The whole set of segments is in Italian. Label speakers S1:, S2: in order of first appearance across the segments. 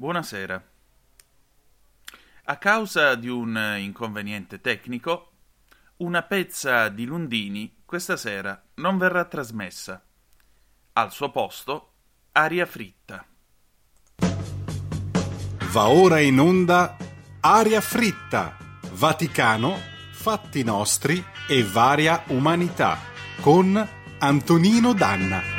S1: Buonasera. A causa di un inconveniente tecnico, una pezza di Lundini questa sera non verrà trasmessa. Al suo posto, aria fritta.
S2: Va ora in onda Aria fritta, Vaticano, fatti nostri e varia umanità con Antonino Danna.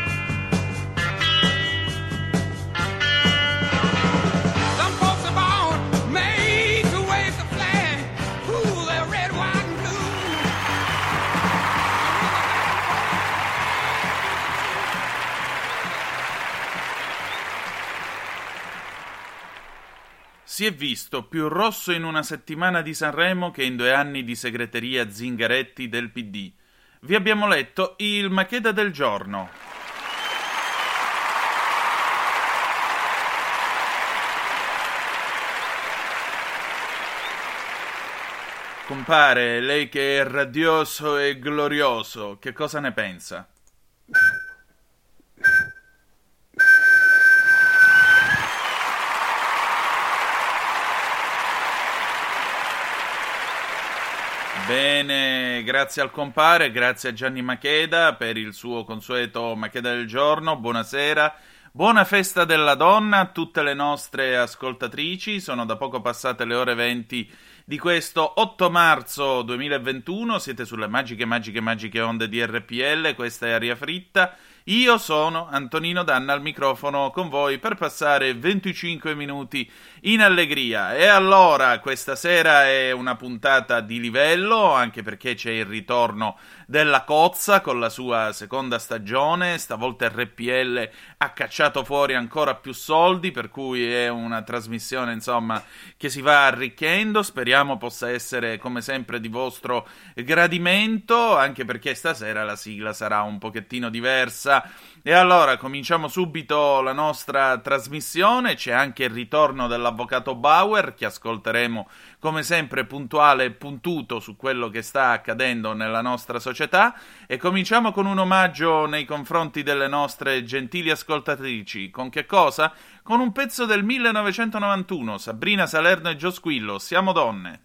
S1: Si è visto più rosso in una settimana di Sanremo che in due anni di segreteria Zingaretti del PD. Vi abbiamo letto il Macheda del giorno. Compare, lei che è radioso e glorioso, che cosa ne pensa? Bene, grazie al compare, grazie a Gianni Macheda per il suo consueto Macheda del giorno. Buonasera. Buona festa della donna a tutte le nostre ascoltatrici. Sono da poco passate le ore 20 di questo 8 marzo 2021. Siete sulle magiche, magiche, magiche onde di RPL. Questa è Aria Fritta. Io sono Antonino Danna al microfono con voi per passare 25 minuti in allegria. E allora, questa sera è una puntata di livello, anche perché c'è il ritorno della Cozza con la sua seconda stagione. Stavolta RPL ha cacciato fuori ancora più soldi, per cui è una trasmissione, insomma, che si va arricchendo. Speriamo possa essere, come sempre, di vostro gradimento, anche perché stasera la sigla sarà un pochettino diversa. E allora cominciamo subito la nostra trasmissione. C'è anche il ritorno dell'avvocato Bauer, che ascolteremo come sempre puntuale e puntuto su quello che sta accadendo nella nostra società. E cominciamo con un omaggio nei confronti delle nostre gentili ascoltatrici. Con che cosa? Con un pezzo del 1991, Sabrina Salerno e Gio Squillo, Siamo donne.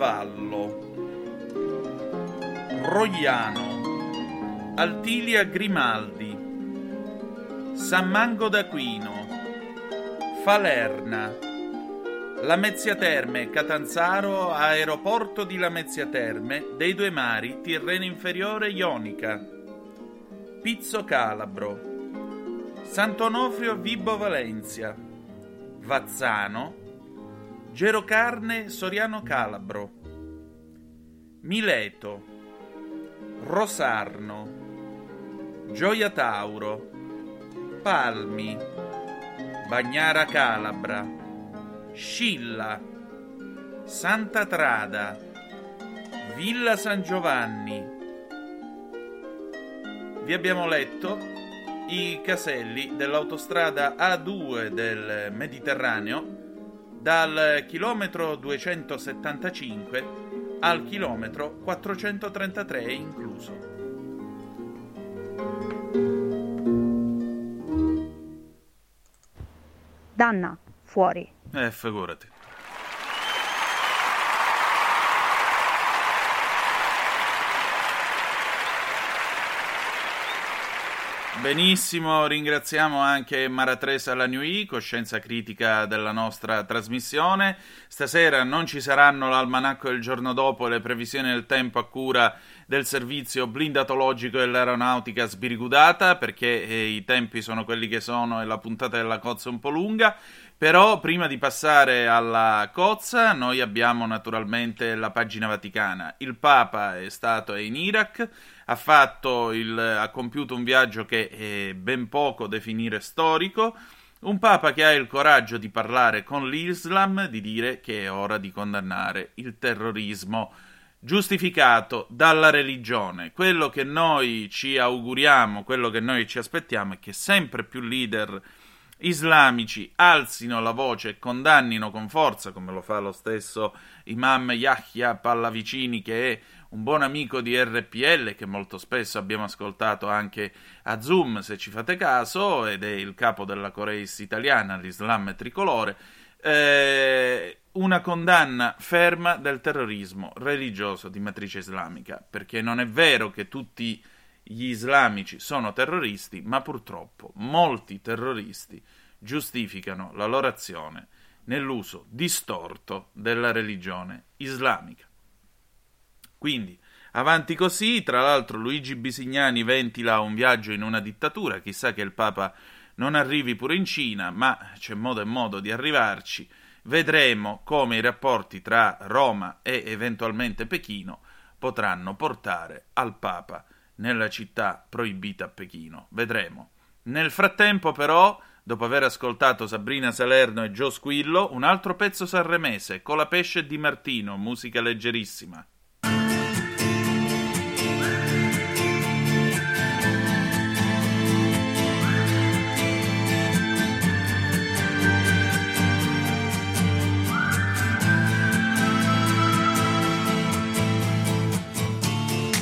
S1: Intervallo Roiano Altilia Grimaldi San Mango d'Aquino Falerna Lamezia Terme, Catanzaro, aeroporto di Lamezia Terme, dei due mari, Tirreno Inferiore, Ionica. Pizzo Calabro, Sant'Onofrio Vibo Valencia, Vazzano, Gerocarne Soriano Calabro, Mileto, Rosarno, Gioia Tauro, Palmi, Bagnara Calabra, Scilla, Santa Trada, Villa San Giovanni. Vi abbiamo letto i caselli dell'autostrada A2 del Mediterraneo dal chilometro 275 al chilometro 433 incluso.
S3: Danna, fuori.
S1: Eh, figurati. Benissimo, ringraziamo anche Maratresa Lagnui, coscienza critica della nostra trasmissione. Stasera non ci saranno l'almanacco del giorno dopo e le previsioni del tempo a cura del servizio blindatologico dell'aeronautica sbirigudata, perché eh, i tempi sono quelli che sono e la puntata della cozza è un po' lunga. Però prima di passare alla cozza, noi abbiamo naturalmente la pagina vaticana. Il Papa è stato in Iraq, ha, fatto il, ha compiuto un viaggio che è ben poco definire storico. Un Papa che ha il coraggio di parlare con l'Islam, di dire che è ora di condannare il terrorismo giustificato dalla religione. Quello che noi ci auguriamo, quello che noi ci aspettiamo è che sempre più leader islamici alzino la voce e condannino con forza, come lo fa lo stesso Imam Yahya Pallavicini, che è un buon amico di RPL, che molto spesso abbiamo ascoltato anche a Zoom, se ci fate caso, ed è il capo della Coreis italiana, l'Islam tricolore. Eh, una condanna ferma del terrorismo religioso di matrice islamica, perché non è vero che tutti gli islamici sono terroristi, ma purtroppo molti terroristi giustificano la loro azione nell'uso distorto della religione islamica. Quindi, avanti così, tra l'altro Luigi Bisignani ventila un viaggio in una dittatura, chissà che il Papa non arrivi pure in Cina, ma c'è modo e modo di arrivarci. Vedremo come i rapporti tra Roma e eventualmente Pechino potranno portare al Papa nella città proibita a Pechino. Vedremo. Nel frattempo, però, dopo aver ascoltato Sabrina Salerno e Gio Squillo, un altro pezzo sanremese, Colapesce di Martino, musica leggerissima.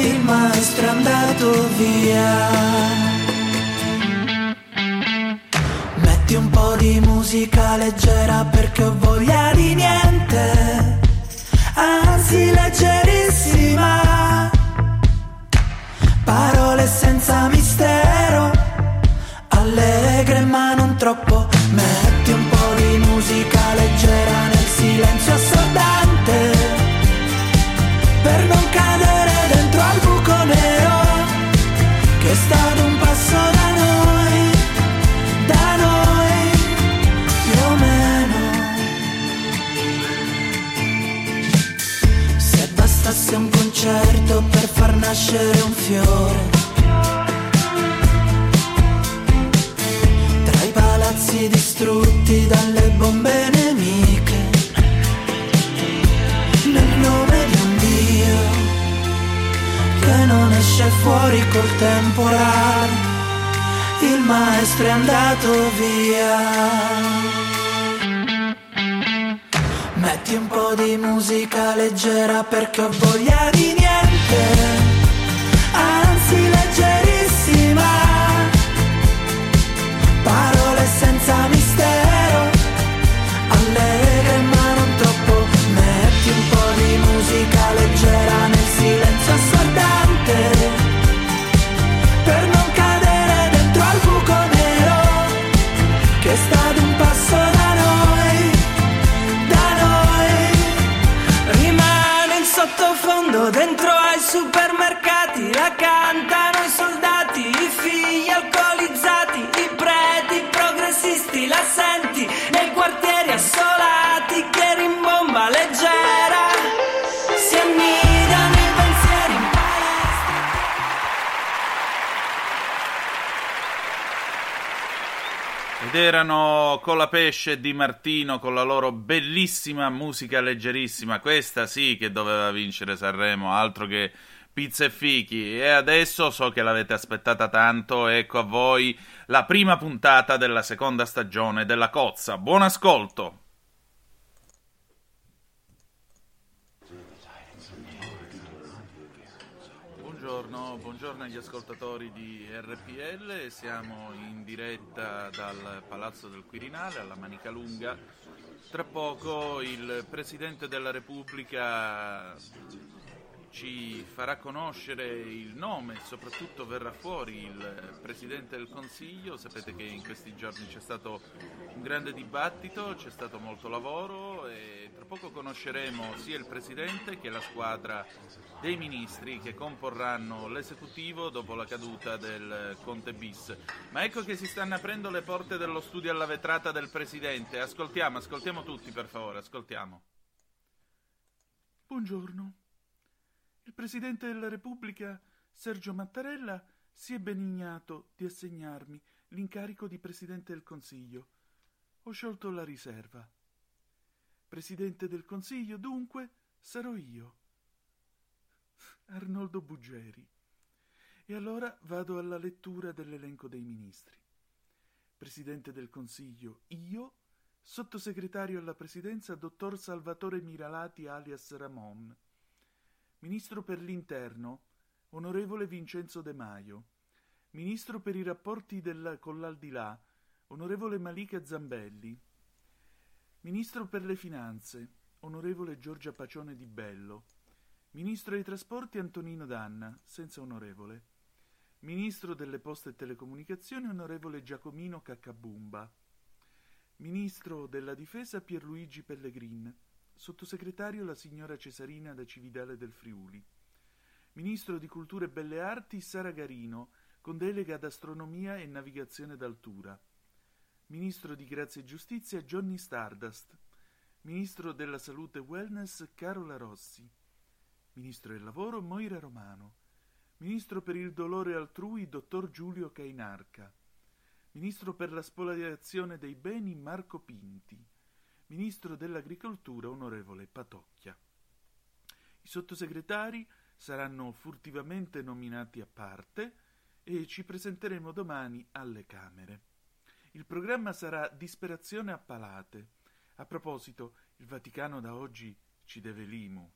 S4: il maestro è andato via. Metti un po' di musica leggera perché ho voglia di niente, anzi leggerissima. Parole senza mistero, di musica leggera perché ho voglia di niente,
S1: Ed erano Colapesce e Di Martino con la loro bellissima musica leggerissima. Questa sì che doveva vincere Sanremo, altro che pizza e fichi. E adesso so che l'avete aspettata tanto. Ecco a voi la prima puntata della seconda stagione della Cozza. Buon ascolto! Buongiorno, buongiorno agli ascoltatori di RPL, siamo in diretta dal Palazzo del Quirinale alla Manica Lunga. Tra poco il Presidente della Repubblica ci farà conoscere il nome e soprattutto verrà fuori il Presidente del Consiglio. Sapete che in questi giorni c'è stato un grande dibattito, c'è stato molto lavoro e tra poco conosceremo sia il Presidente che la squadra dei ministri che comporranno l'esecutivo dopo la caduta del Conte bis. Ma ecco che si stanno aprendo le porte dello studio alla vetrata del Presidente. Ascoltiamo, ascoltiamo tutti per favore, ascoltiamo. Buongiorno. Il Presidente della Repubblica, Sergio Mattarella, si è benignato di assegnarmi l'incarico di Presidente del Consiglio. Ho sciolto la riserva. Presidente del Consiglio, dunque, sarò io. Arnoldo Buggeri. E allora vado alla lettura dell'elenco dei ministri. Presidente del Consiglio, io, sottosegretario alla Presidenza, dottor Salvatore Miralati alias Ramon. Ministro per l'Interno, onorevole Vincenzo De Maio. Ministro per i rapporti del, con l'Aldilà, onorevole Malika Zambelli. Ministro per le Finanze, onorevole Giorgia Pacione di Bello. Ministro dei Trasporti Antonino Danna, senza onorevole. Ministro delle Poste e Telecomunicazioni, onorevole Giacomino Caccabumba. Ministro della Difesa Pierluigi Pellegrin. Sottosegretario la signora Cesarina da Cividale del Friuli. Ministro di Cultura e Belle Arti Sara Garino, con delega ad astronomia e navigazione d'altura. Ministro di Grazia e Giustizia Johnny Stardust. Ministro della Salute e Wellness Carola Rossi. Ministro del Lavoro Moira Romano. Ministro per il dolore altrui Dottor Giulio Cainarca. Ministro per la spoliazione dei beni Marco Pinti. Ministro dell'Agricoltura onorevole Patocchia. I sottosegretari saranno furtivamente nominati a parte e ci presenteremo domani alle Camere. Il programma sarà Disperazione a palate. A proposito, il Vaticano da oggi ci deve l'IMU.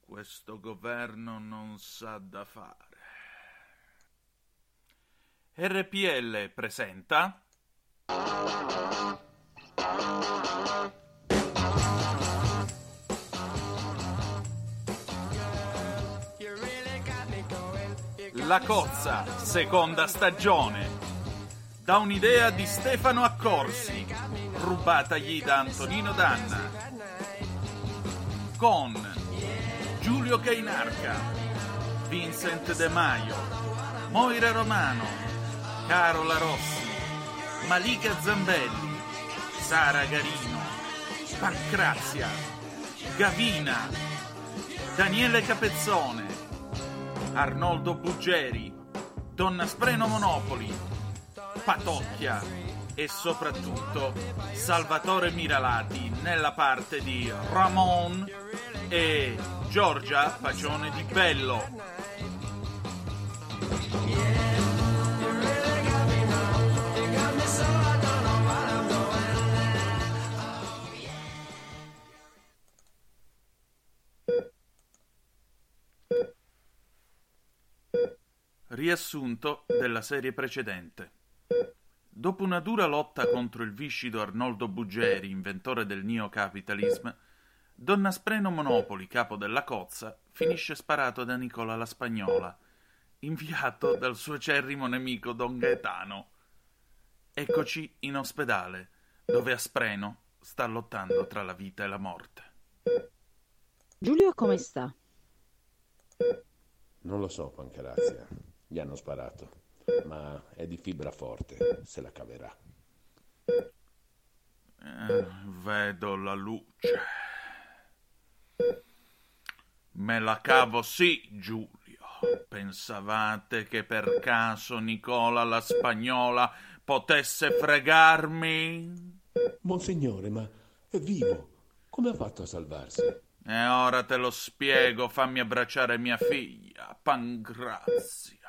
S1: Questo governo non sa da fare. RPL presenta La Cozza, seconda stagione. Da un'idea di Stefano Accorsi, rubatagli da Antonino Danna. Con Giulio Cainarca, Vincent De Maio, Moira Romano, Carola Rossi, Malika Zambelli, Sara Garino, Pancrazia, Gavina, Daniele Capezzone, Arnoldo Buggeri, Donna Spreno Monopoli, Patocchia e soprattutto Salvatore Miralati nella parte di Ramon e Giorgia Pacione di Bello. Riassunto della serie precedente. Dopo una dura lotta contro il viscido Arnoldo Buggeri, inventore del neocapitalism, Donna Spreno Monopoli, capo della cozza, finisce sparato da Nicola la Spagnola, inviato dal suo acerrimo nemico Don Gaetano. Eccoci in ospedale, dove Aspreno sta lottando tra la vita e la morte.
S5: Giulio come sta?
S6: Non lo so, Pancrazia. Gli hanno sparato. Ma è di fibra forte, se la caverà.
S1: Eh, vedo la luce. Me la cavo sì, Giulio, pensavate che per caso Nicola la Spagnola potesse fregarmi?
S6: Monsignore, ma è vivo. Come ha fatto a salvarsi?
S1: E ora te lo spiego, fammi abbracciare mia figlia, Pangrazia.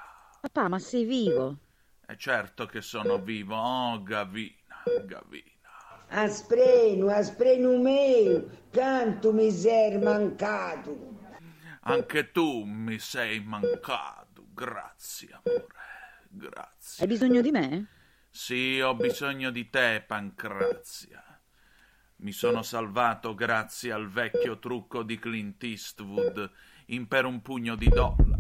S5: Papà, ma sei vivo?
S1: E certo che sono vivo, oh Gavina, Gavina.
S7: Aspreno, aspreno meu, tanto mi sei mancato.
S1: Anche tu mi sei mancato, grazie amore, grazie.
S5: Hai bisogno di me?
S1: Sì, ho bisogno di te, Pancrazia. Mi sono salvato grazie al vecchio trucco di Clint Eastwood in per un pugno di dollari.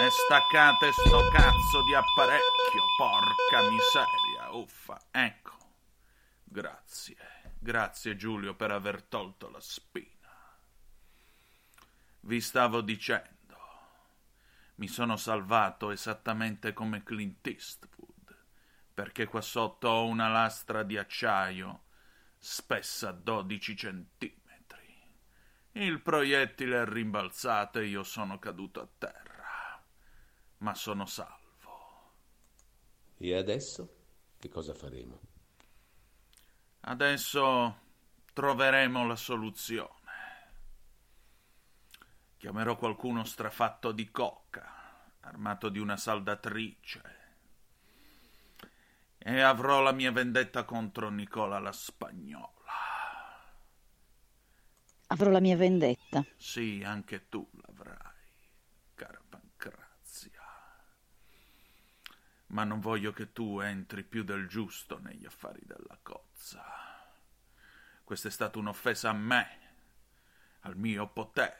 S1: E staccate sto cazzo di apparecchio, porca miseria, uffa, ecco. Grazie, grazie Giulio per aver tolto la spina. Vi stavo dicendo, mi sono salvato esattamente come Clint Eastwood, perché qua sotto ho una lastra di acciaio spessa 12 centimetri. Il proiettile è rimbalzato e io sono caduto a terra, ma sono salvo.
S6: E adesso che cosa faremo?
S1: Adesso troveremo la soluzione. Chiamerò qualcuno strafatto di coca, armato di una saldatrice. E avrò la mia vendetta contro Nicola la Spagnola.
S5: Avrò la mia vendetta.
S1: Sì, anche tu Ma non voglio che tu entri più del giusto negli affari della cozza. Questa è stata un'offesa a me, al mio potere.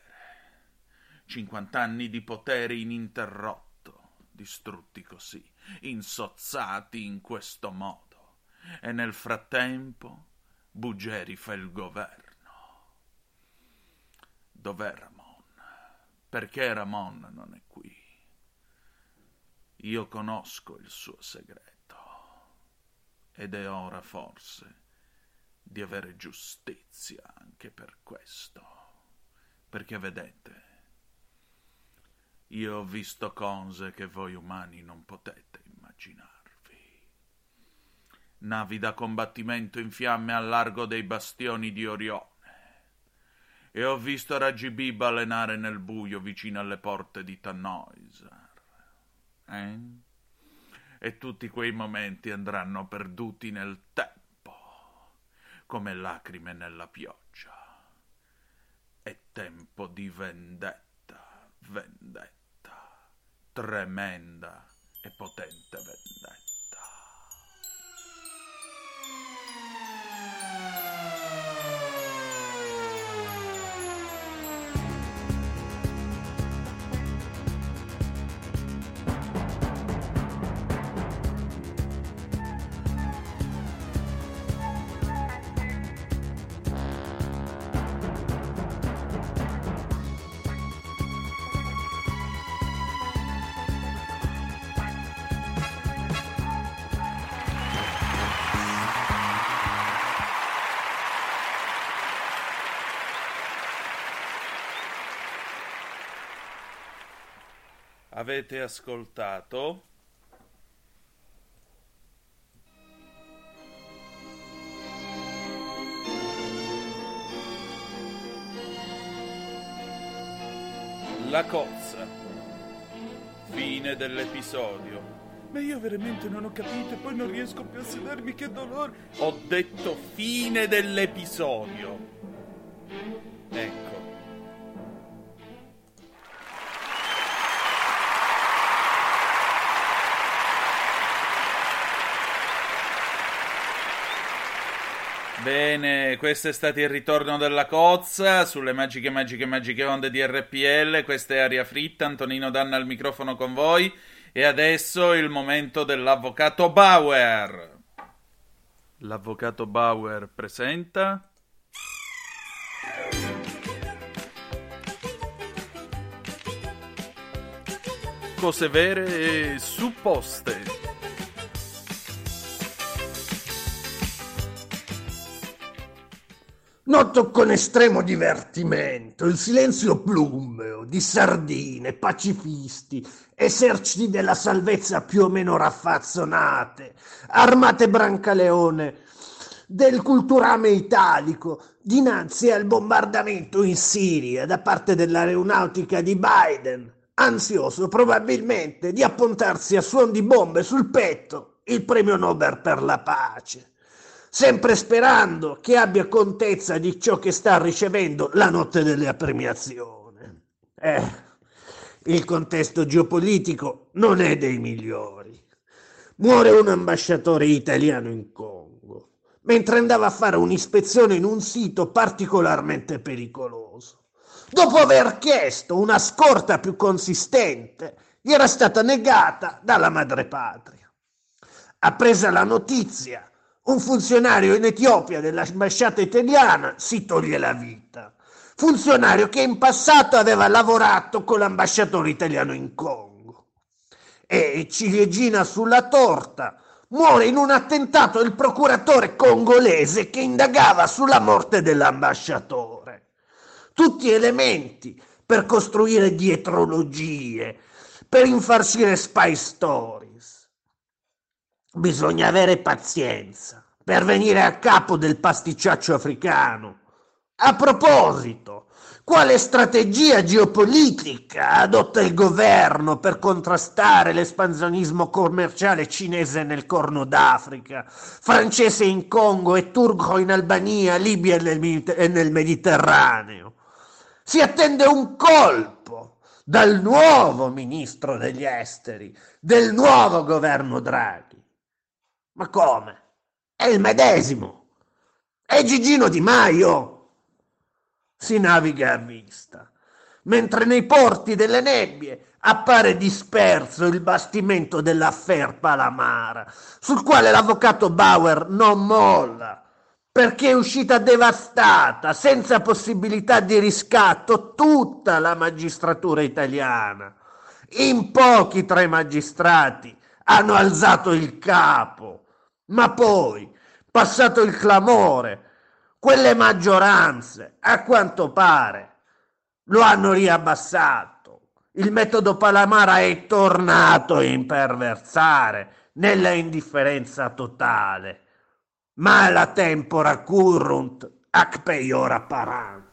S1: 50 anni di potere ininterrotto, distrutti così, insozzati in questo modo. E nel frattempo Buggeri fa il governo. Dov'è Ramon? Perché Ramon non è qui? Io conosco il suo segreto ed è ora forse di avere giustizia anche per questo. Perché vedete, io ho visto cose che voi umani non potete immaginarvi. Navi da combattimento in fiamme al largo dei bastioni di Orione. E ho visto Raggi balenare nel buio vicino alle porte di Tannoisar. Eh? E tutti quei momenti andranno perduti nel tempo, come lacrime nella pioggia. È tempo di vendetta, vendetta, tremenda e potente vendetta. Avete ascoltato La cozza. Fine dell'episodio. Ma io veramente non ho capito e poi non riesco più a sedermi, che dolore. Ho detto fine dell'episodio. Ecco. Bene, questo è stato il ritorno della cozza sulle magiche, magiche, magiche onde di RPL. Questa è Aria Fritta, Antonino Danna al microfono con voi. E adesso il momento dell'avvocato Bauer. L'avvocato Bauer presenta. Cose vere e supposte.
S8: Noto con estremo divertimento il silenzio plumbeo di sardine, pacifisti, eserciti della salvezza più o meno raffazzonate, armate brancaleone del culturame italico dinanzi al bombardamento in Siria da parte dell'aeronautica di Biden, ansioso probabilmente di appuntarsi a suon di bombe sul petto il premio Nobel per la pace sempre sperando che abbia contezza di ciò che sta ricevendo la notte della premiazione. Eh, il contesto geopolitico non è dei migliori. Muore un ambasciatore italiano in Congo, mentre andava a fare un'ispezione in un sito particolarmente pericoloso. Dopo aver chiesto una scorta più consistente, gli era stata negata dalla madrepatria. Appresa la notizia, un funzionario in Etiopia dell'ambasciata italiana si toglie la vita. Funzionario che in passato aveva lavorato con l'ambasciatore italiano in Congo. E ciliegina sulla torta, muore in un attentato il procuratore congolese che indagava sulla morte dell'ambasciatore. Tutti elementi per costruire dietrologie, per infarcire spy stories. Bisogna avere pazienza per venire a capo del pasticciaccio africano. A proposito, quale strategia geopolitica adotta il governo per contrastare l'espansionismo commerciale cinese nel Corno d'Africa, francese in Congo e turco in Albania, Libia e nel, Mediter- nel Mediterraneo? Si attende un colpo dal nuovo ministro degli esteri, del nuovo governo Draghi. Ma come? È il medesimo. È Gigino Di Maio. Si naviga a vista, mentre nei porti delle nebbie appare disperso il bastimento dell'affair Palamara, sul quale l'avvocato Bauer non molla, perché è uscita devastata, senza possibilità di riscatto, tutta la magistratura italiana. In pochi tra i magistrati hanno alzato il capo, ma poi, passato il clamore, quelle maggioranze, a quanto pare, lo hanno riabbassato. Il metodo Palamara è tornato a imperversare nella indifferenza totale. Ma la tempora currunt ac peiora parantur.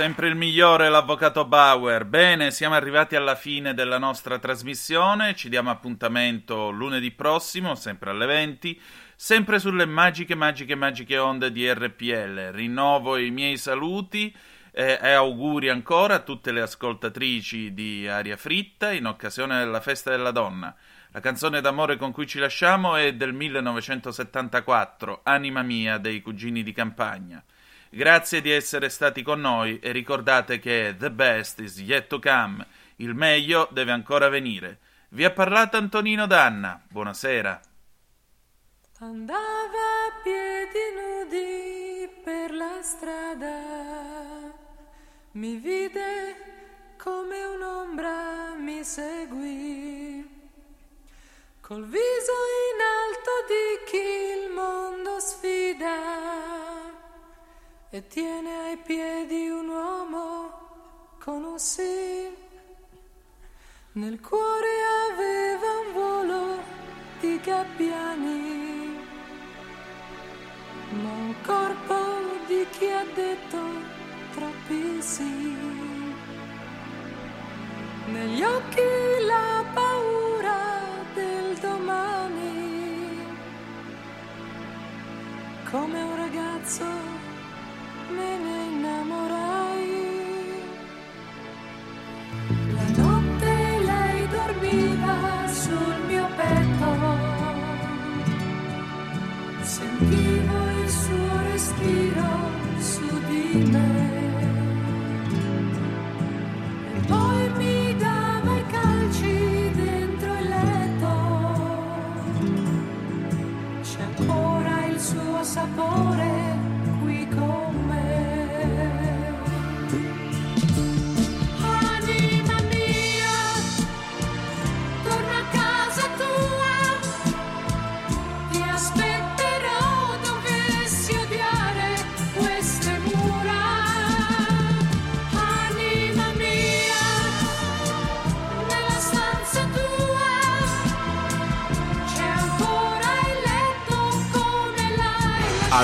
S1: Sempre il migliore, l'avvocato Bauer. Bene, siamo arrivati alla fine della nostra trasmissione. Ci diamo appuntamento lunedì prossimo, sempre alle 20, sempre sulle magiche, magiche, magiche onde di RPL. Rinnovo i miei saluti eh, e auguri ancora a tutte le ascoltatrici di Aria Fritta in occasione della festa della donna. La canzone d'amore con cui ci lasciamo è del 1974, Anima mia dei cugini di campagna. Grazie di essere stati con noi e ricordate che the best is yet to come, il meglio deve ancora venire. Vi ha parlato Antonino Danna. Buonasera.
S9: Andava a piedi nudi per la strada, mi vide come un'ombra mi seguì, col viso in alto di chi il mondo sfida e tiene ai piedi un uomo con un sì. Nel cuore aveva un volo di gabbiani, ma un corpo di chi ha detto troppi sì. Negli occhi la paura del domani, come un ragazzo sentivo il suo respiro su di me.